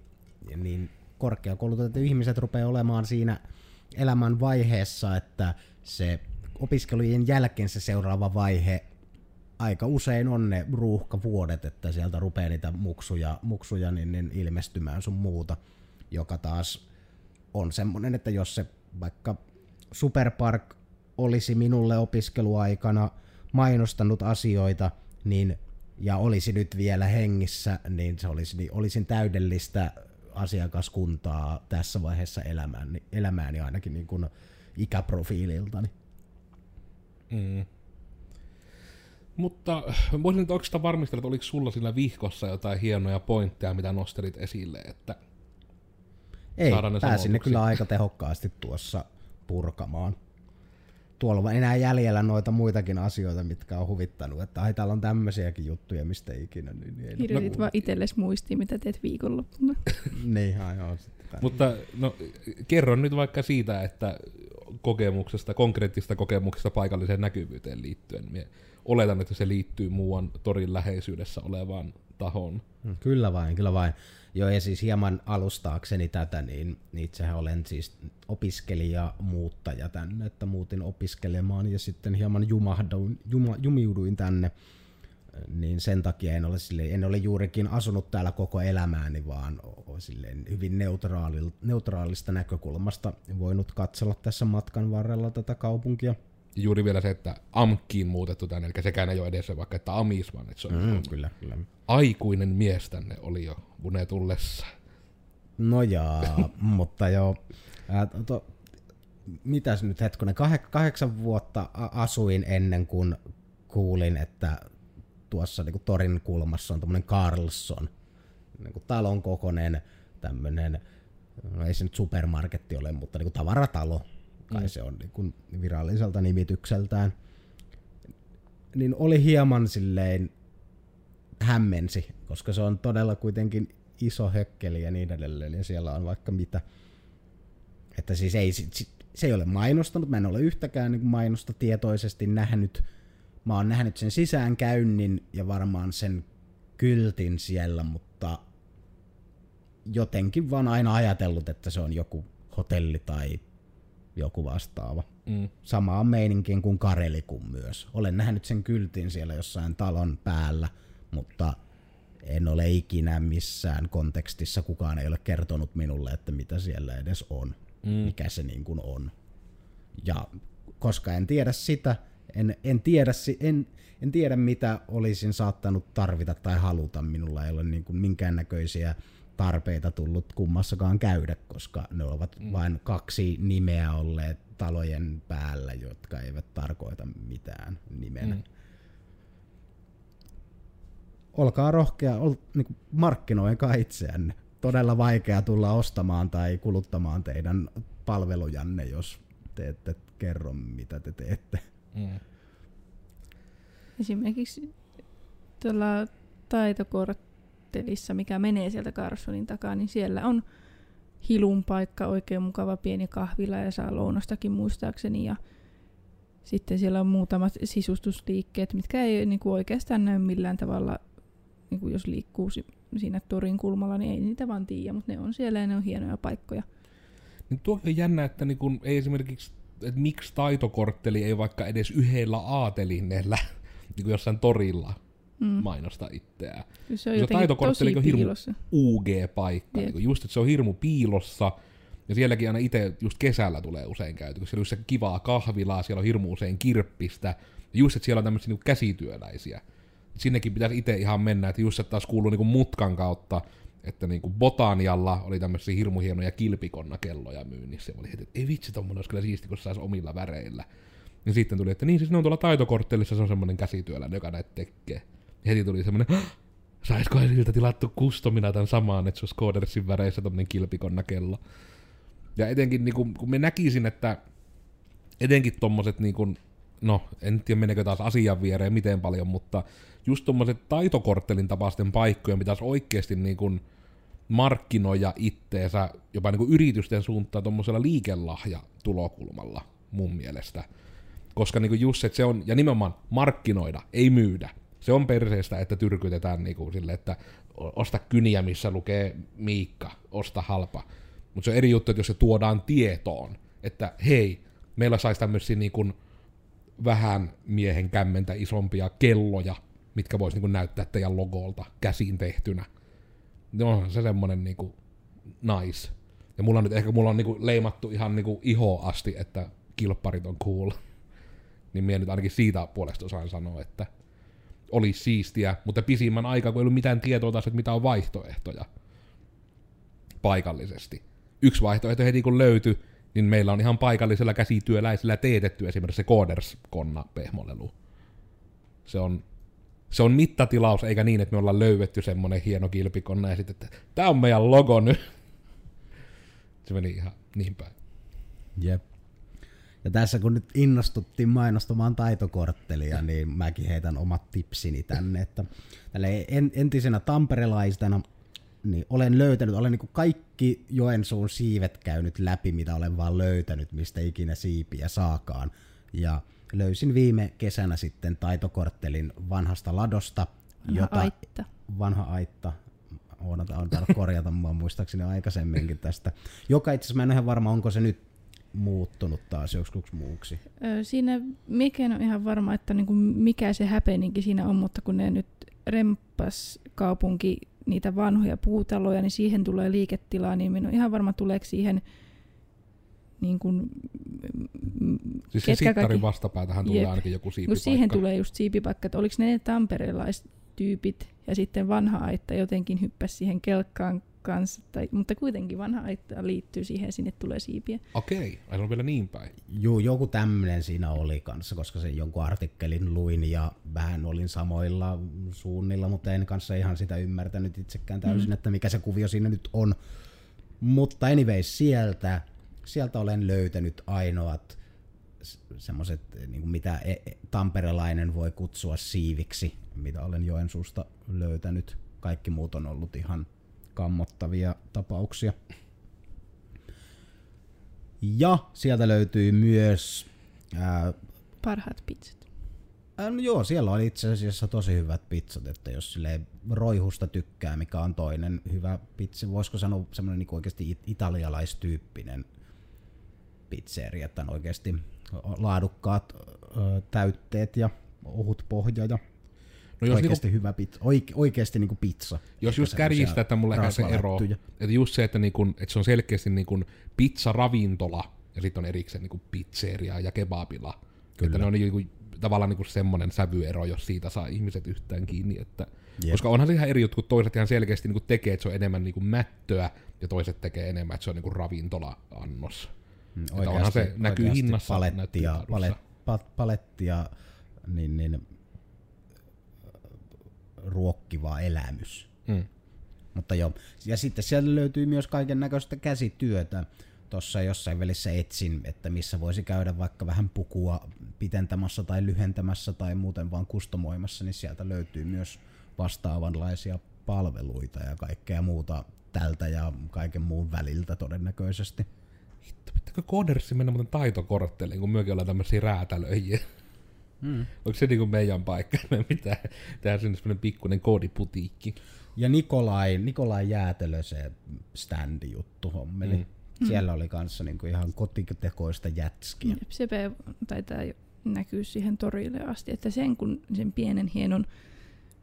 niin korkeakoulutetut ihmiset rupeaa olemaan siinä elämän vaiheessa, että se opiskelujen jälkeen se seuraava vaihe aika usein on ne ruuhkavuodet, että sieltä rupeaa niitä muksuja, muksuja niin, niin ilmestymään sun muuta, joka taas on semmoinen, että jos se vaikka Superpark olisi minulle opiskeluaikana mainostanut asioita, niin ja olisi nyt vielä hengissä, niin se olisi, niin olisin täydellistä asiakaskuntaa tässä vaiheessa elämääni, elämääni ainakin niin kuin ikäprofiililtani. Mm. Mutta voisin nyt oikeastaan varmistella, että oliko sulla sillä vihkossa jotain hienoja pointteja, mitä nostelit esille, että Ei, Saadaan ne pääsin ne kyllä aika tehokkaasti tuossa purkamaan. Tuolla on enää jäljellä noita muitakin asioita, mitkä on huvittanut, että ai täällä on tämmöisiäkin juttuja, mistä ikinä. Niin, niin ei Kirjoitit vaan itsellesi muistiin, mitä teet viikonloppuna. [LAUGHS] niin, ai joo. Sitten. Mutta no, kerro nyt vaikka siitä, että kokemuksesta, konkreettista kokemuksesta paikalliseen näkyvyyteen liittyen. Mie oletan, että se liittyy muuan torin läheisyydessä olevaan tahoon. Mm, Kyllä vain, kyllä vain. Joo, ja siis hieman alustaakseni tätä, niin itsehän olen siis opiskelija, muuttaja tänne, että muutin opiskelemaan ja sitten hieman jumahduin, juma, jumiuduin tänne, niin sen takia en ole, sille, en ole juurikin asunut täällä koko elämääni, vaan olen silleen hyvin neutraali, neutraalista näkökulmasta voinut katsella tässä matkan varrella tätä kaupunkia. Juuri vielä se, että AMKkiin muutettu tänne, eli sekään ei ole edes vaikka että AMIS, vaan että se on Mm, kyllä, kyllä. aikuinen mies tänne oli jo Bune tullessa. No jaa, [LAUGHS] mutta joo. Ää, to, mitäs nyt hetkonen, Kah- kahdeksan vuotta asuin ennen kuin kuulin, että tuossa niin torin kulmassa on tämmöinen Carlson, niin kuin talon kokoinen tämmöinen, no ei se nyt supermarketti ole, mutta niin kuin tavaratalo, kai mm. se on niin kuin viralliselta nimitykseltään. Niin oli hieman silleen hämmensi, koska se on todella kuitenkin iso hökkeli ja niin edelleen, ja siellä on vaikka mitä. Että siis ei, se, ei ole mainostanut, mä en ole yhtäkään niin mainosta tietoisesti nähnyt. Mä oon nähnyt sen sisäänkäynnin ja varmaan sen kyltin siellä, mutta jotenkin vaan aina ajatellut, että se on joku hotelli tai joku vastaava. Mm. Samaan meininkiin kuin Karelikun myös. Olen nähnyt sen kyltin siellä jossain talon päällä, mutta en ole ikinä missään kontekstissa, kukaan ei ole kertonut minulle, että mitä siellä edes on, mm. mikä se niin kuin on. Ja koska en tiedä sitä, en, en, tiedä, en, en tiedä mitä olisin saattanut tarvita tai haluta, minulla ei ole niin kuin minkäännäköisiä tarpeita tullut kummassakaan käydä, koska ne ovat mm. vain kaksi nimeä olleet talojen päällä, jotka eivät tarkoita mitään nimenä. Mm olkaa rohkea, ol, niin markkinoikaa itseänne. Todella vaikea tulla ostamaan tai kuluttamaan teidän palvelujanne, jos te ette kerro, mitä te teette. Mm. Esimerkiksi tuolla taitokorttelissa, mikä menee sieltä Carsonin takaa, niin siellä on hilun paikka, oikein mukava pieni kahvila ja saa lounastakin muistaakseni. Ja sitten siellä on muutamat sisustusliikkeet, mitkä ei niin kuin oikeastaan näy millään tavalla niin kuin jos liikkuu siinä torin kulmalla, niin ei niitä vaan tiedä, mutta ne on siellä ja ne on hienoja paikkoja. Niin tuo on jännä, että niin kun ei esimerkiksi, että miksi taitokortteli ei vaikka edes yhdellä aatelineellä [LAUGHS] niin kuin jossain torilla mm. mainosta itseään. Se on se taitokortteli on hirmu UG-paikka. Niin just, että se on hirmu piilossa, ja sielläkin aina itse just kesällä tulee usein käyty, kun siellä on se kivaa kahvilaa, siellä on hirmu usein kirppistä, ja just, että siellä on tämmöisiä niin käsityöläisiä sinnekin pitäisi itse ihan mennä, että just että taas kuuluu niinku mutkan kautta, että niinku Botanialla oli tämmöisiä hirmu hienoja kilpikonnakelloja myynnissä. Oli heti, että ei vitsi, tommonen olisi kyllä siisti, kun saisi omilla väreillä. Ja sitten tuli, että niin siis ne on tuolla taitokorttelissa, se on semmoinen käsityöläinen, joka näitä tekee. Heti tuli semmoinen, saisiko siltä tilattu kustomina tämän samaan, että se olisi Codersin väreissä tämmöinen kilpikonnakello. Ja etenkin niin kun, kun me näkisin, että etenkin tommoset niin kun, no en tiedä menekö taas asian viereen miten paljon, mutta just tommoset taitokorttelin tapaisten paikkojen pitäisi oikeasti niin kuin markkinoida itteensä jopa niin kuin yritysten suuntaan tuommoisella liikelahja-tulokulmalla mun mielestä. Koska niin kuin just, että se on, ja nimenomaan markkinoida, ei myydä. Se on perseestä, että tyrkytetään niin kuin sille, että osta kyniä, missä lukee Miikka, osta halpa. Mutta se on eri juttu, että jos se tuodaan tietoon, että hei, meillä saisi tämmöisiä niin kuin vähän miehen kämmentä isompia kelloja, mitkä voisi niin näyttää teidän logolta käsiin tehtynä. No on se semmonen niinku nice. Ja mulla on nyt ehkä mulla on niinku leimattu ihan niinku iho asti, että kilpparit on cool. [LAUGHS] niin minä nyt ainakin siitä puolesta osaan sanoa, että oli siistiä, mutta pisimmän aikaa, kun ei ollut mitään tietoa taas, että mitä on vaihtoehtoja paikallisesti. Yksi vaihtoehto heti kun löytyi, niin meillä on ihan paikallisella käsityöläisellä teetetty esimerkiksi se Coders-konna pehmolelu. Se on se on mittatilaus, eikä niin, että me ollaan löydetty semmonen hieno kilpikonna ja sitten, että tää on meidän logo nyt. [LAUGHS] Se meni ihan niin päin. Jep. Ja tässä kun nyt innostuttiin mainostamaan taitokorttelia, niin mäkin heitän omat tipsini tänne, että tälle entisenä tamperelaisena niin olen löytänyt, olen niin kaikki Joensuun siivet käynyt läpi, mitä olen vaan löytänyt, mistä ikinä siipiä saakaan. Ja löysin viime kesänä sitten taitokorttelin vanhasta ladosta. Vanha jota, aitta. Vanha aitta. On, on korjata mua muistaakseni aikaisemminkin tästä. Joka itse asiassa mä en ole ihan varma, onko se nyt muuttunut taas joskus muuksi? Siinä mikä on ihan varma, että niinku mikä se häpeninkin siinä on, mutta kun ne nyt rempas kaupunki niitä vanhoja puutaloja, niin siihen tulee liiketilaa, niin minun on ihan varma tuleeko siihen niin kuin, siis se sittarin kaikki... vastapäätähän tulee Jep. ainakin joku siipipaikka. siihen tulee just siipipaikka, että oliko ne tamperelaistyypit ja sitten vanha aitta jotenkin hyppäsi siihen kelkkaan kanssa, tai, mutta kuitenkin vanha aitta liittyy siihen ja sinne tulee siipiä. Okei, ai on vielä niin päin. Joo, joku tämmöinen siinä oli kanssa, koska se jonkun artikkelin luin ja vähän olin samoilla suunnilla, mutta en kanssa ihan sitä ymmärtänyt itsekään täysin, mm. että mikä se kuvio siinä nyt on. Mutta anyway, sieltä, sieltä olen löytänyt ainoat semmoiset, niin mitä e, e, tamperelainen voi kutsua siiviksi, mitä olen Joensuusta löytänyt. Kaikki muut on ollut ihan kammottavia tapauksia. Ja sieltä löytyy myös... Ää, Parhaat pizzat. Ää, no joo, siellä on itse asiassa tosi hyvät pizzat, että jos sille roihusta tykkää, mikä on toinen hyvä pizza, voisiko sanoa semmoinen niin oikeasti italialaistyyppinen pizzeria, että on oikeasti laadukkaat ö, täytteet ja ohut pohja ja No jos oikeasti niinku, hyvä pizza, oike, oikeasti niinku pizza. Jos just kärjistää, että mulle ehkä se ero, että just se, että, niinku, että se on selkeästi niinku pizza-ravintola, ja sitten on erikseen niinku pizzeria ja kebabila. Kyllä. Että ne on niinku, tavallaan niinku semmoinen sävyero, jos siitä saa ihmiset yhtään kiinni. Että, yep. koska onhan se ihan eri juttu, kun toiset ihan selkeästi niinku tekee, että se on enemmän niinku mättöä, ja toiset tekee enemmän, että se on niinku ravintola-annos. Mm, oikeasti, onhan se näkyy hinnassa. Palettia, palet, palettia niin, niin ruokkiva elämys. Mm. Mutta joo, ja sitten sieltä löytyy myös kaiken näköistä käsityötä. Tuossa jossain välissä etsin, että missä voisi käydä vaikka vähän pukua pitentämässä tai lyhentämässä tai muuten vaan kustomoimassa, niin sieltä löytyy myös vastaavanlaisia palveluita ja kaikkea muuta tältä ja kaiken muun väliltä todennäköisesti. Hitto, pitääkö koodersi mennä muuten taitokortteliin, kun myökin ollaan tämmöisiä räätälöijiä? Mm. Onko se niinku meidän paikka? [LAUGHS] Me pitää tehdä sinne semmoinen pikkuinen koodiputiikki. Ja Nikolai, Nikolai Jäätelö se standi juttu hommeli. Mm. Siellä oli kanssa niinku ihan kotitekoista jätskiä. Sepe taitaa näkyy siihen torille asti, että sen kun sen pienen hienon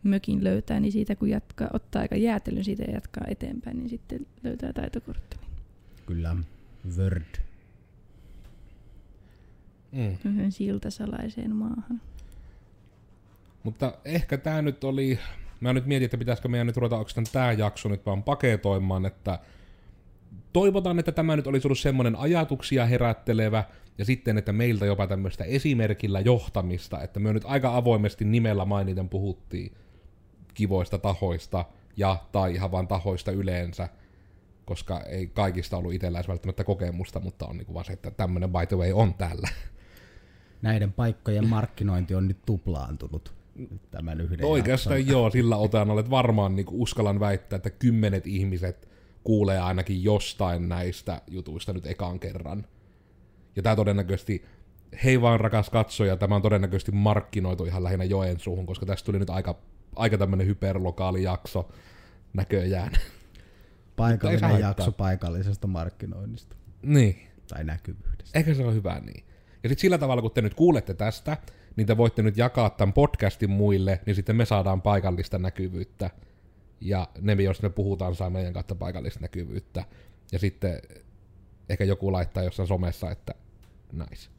mökin löytää, niin siitä kun jatkaa, ottaa aika jäätelön siitä ja jatkaa eteenpäin, niin sitten löytää taitokorttelin. Kyllä, Word mm. yhden siltasalaiseen maahan. Mutta ehkä tämä nyt oli, mä nyt mietin, että pitäisikö meidän nyt ruveta oikeastaan tämä jakso nyt vaan paketoimaan, että toivotaan, että tämä nyt olisi ollut semmoinen ajatuksia herättelevä, ja sitten, että meiltä jopa tämmöistä esimerkillä johtamista, että me nyt aika avoimesti nimellä mainiten puhuttiin kivoista tahoista, ja tai ihan vaan tahoista yleensä, koska ei kaikista ollut itsellä välttämättä kokemusta, mutta on niin vaan se, että tämmöinen by the way on täällä näiden paikkojen markkinointi on nyt tuplaantunut tämän yhden no Oikeastaan jakson. joo, sillä otan olet varmaan niin uskallan väittää, että kymmenet ihmiset kuulee ainakin jostain näistä jutuista nyt ekaan kerran. Ja tämä todennäköisesti, hei vaan rakas katsoja, tämä on todennäköisesti markkinoitu ihan lähinnä Joensuuhun, koska tästä tuli nyt aika, aika tämmöinen hyperlokaali jakso näköjään. Paikallinen jakso paikallisesta markkinoinnista. Niin. Tai näkyvyydestä. Ehkä se on hyvä niin. Ja sitten sillä tavalla, kun te nyt kuulette tästä, niin te voitte nyt jakaa tämän podcastin muille, niin sitten me saadaan paikallista näkyvyyttä. Ja ne, jos me puhutaan, saa meidän kautta paikallista näkyvyyttä. Ja sitten ehkä joku laittaa jossain somessa, että nice.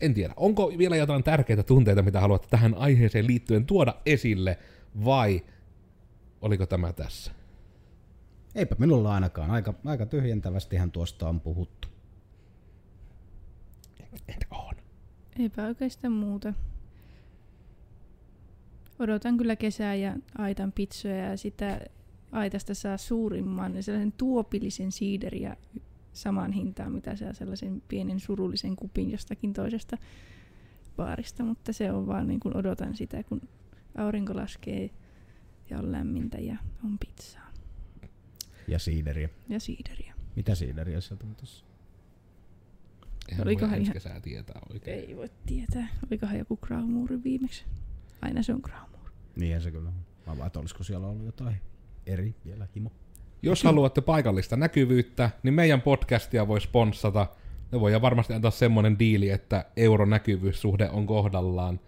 En tiedä, onko vielä jotain tärkeitä tunteita, mitä haluatte tähän aiheeseen liittyen tuoda esille, vai oliko tämä tässä? Eipä minulla ainakaan. Aika, aika tyhjentävästihän tuosta on puhuttu. Entä on? Eipä oikeastaan muuta. Odotan kyllä kesää ja aitan pizzoja ja sitä aitasta saa suurimman sellaisen tuopillisen siideriä samaan hintaan, mitä saa sellaisen pienen surullisen kupin jostakin toisesta baarista, mutta se on vaan niin kuin odotan sitä, kun aurinko laskee ja on lämmintä ja on pizzaa Ja siideriä. ja siideriä. Mitä siideriä sieltä on tossa? Eihän Olikohan voi ihan- kesää tietää oikein. Ei voi tietää. Olikohan joku Graumuuri viimeksi? Aina se on Graumuuri. Niinhän se kyllä on. Mä vaan, että olisiko siellä ollut jotain eri vielä himo. Jos haluatte paikallista näkyvyyttä, niin meidän podcastia voi sponssata. Me voidaan varmasti antaa semmonen diili, että euronäkyvyyssuhde on kohdallaan.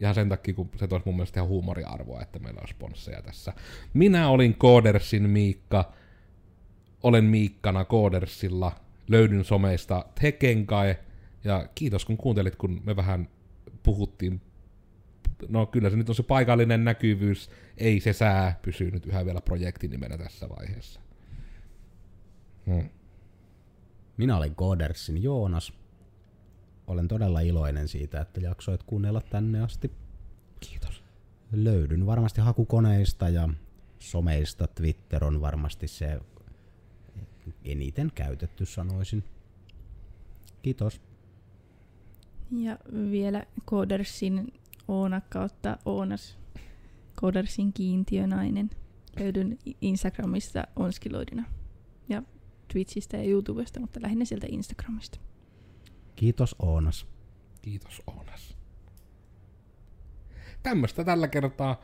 Ihan sen takia, kun se toisi mun mielestä ihan huumoriarvoa, että meillä on sponsseja tässä. Minä olin Koodersin Miikka. Olen Miikkana Koodersilla. Löydyn someista Tekenkai. Ja kiitos kun kuuntelit, kun me vähän puhuttiin. No kyllä se nyt on se paikallinen näkyvyys. Ei se sää pysyy nyt yhä vielä projektinimenä tässä vaiheessa. Hmm. Minä olen Codersin Joonas. Olen todella iloinen siitä, että jaksoit kuunnella tänne asti. Kiitos. Löydyn varmasti hakukoneista ja someista. Twitter on varmasti se eniten käytetty, sanoisin. Kiitos. Ja vielä Codersin Oona kautta Oonas. Codersin kiintiönainen. Löydyn Instagramista onskiloidina. Ja Twitchistä ja YouTubesta, mutta lähinnä sieltä Instagramista. Kiitos Oonas. Kiitos Oonas. Tämmöstä tällä kertaa.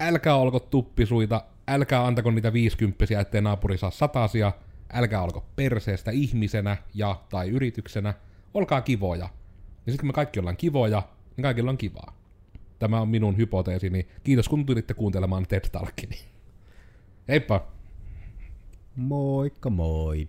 Älkää olko tuppisuita, älkää antako niitä viisikymppisiä, ettei naapuri saa satasia, älkää olko perseestä ihmisenä ja tai yrityksenä, olkaa kivoja. Ja sitten kun me kaikki ollaan kivoja, niin kaikilla on kivaa. Tämä on minun hypoteesini. Kiitos kun tulitte kuuntelemaan TED Talkini. Heippa! Moikka moi.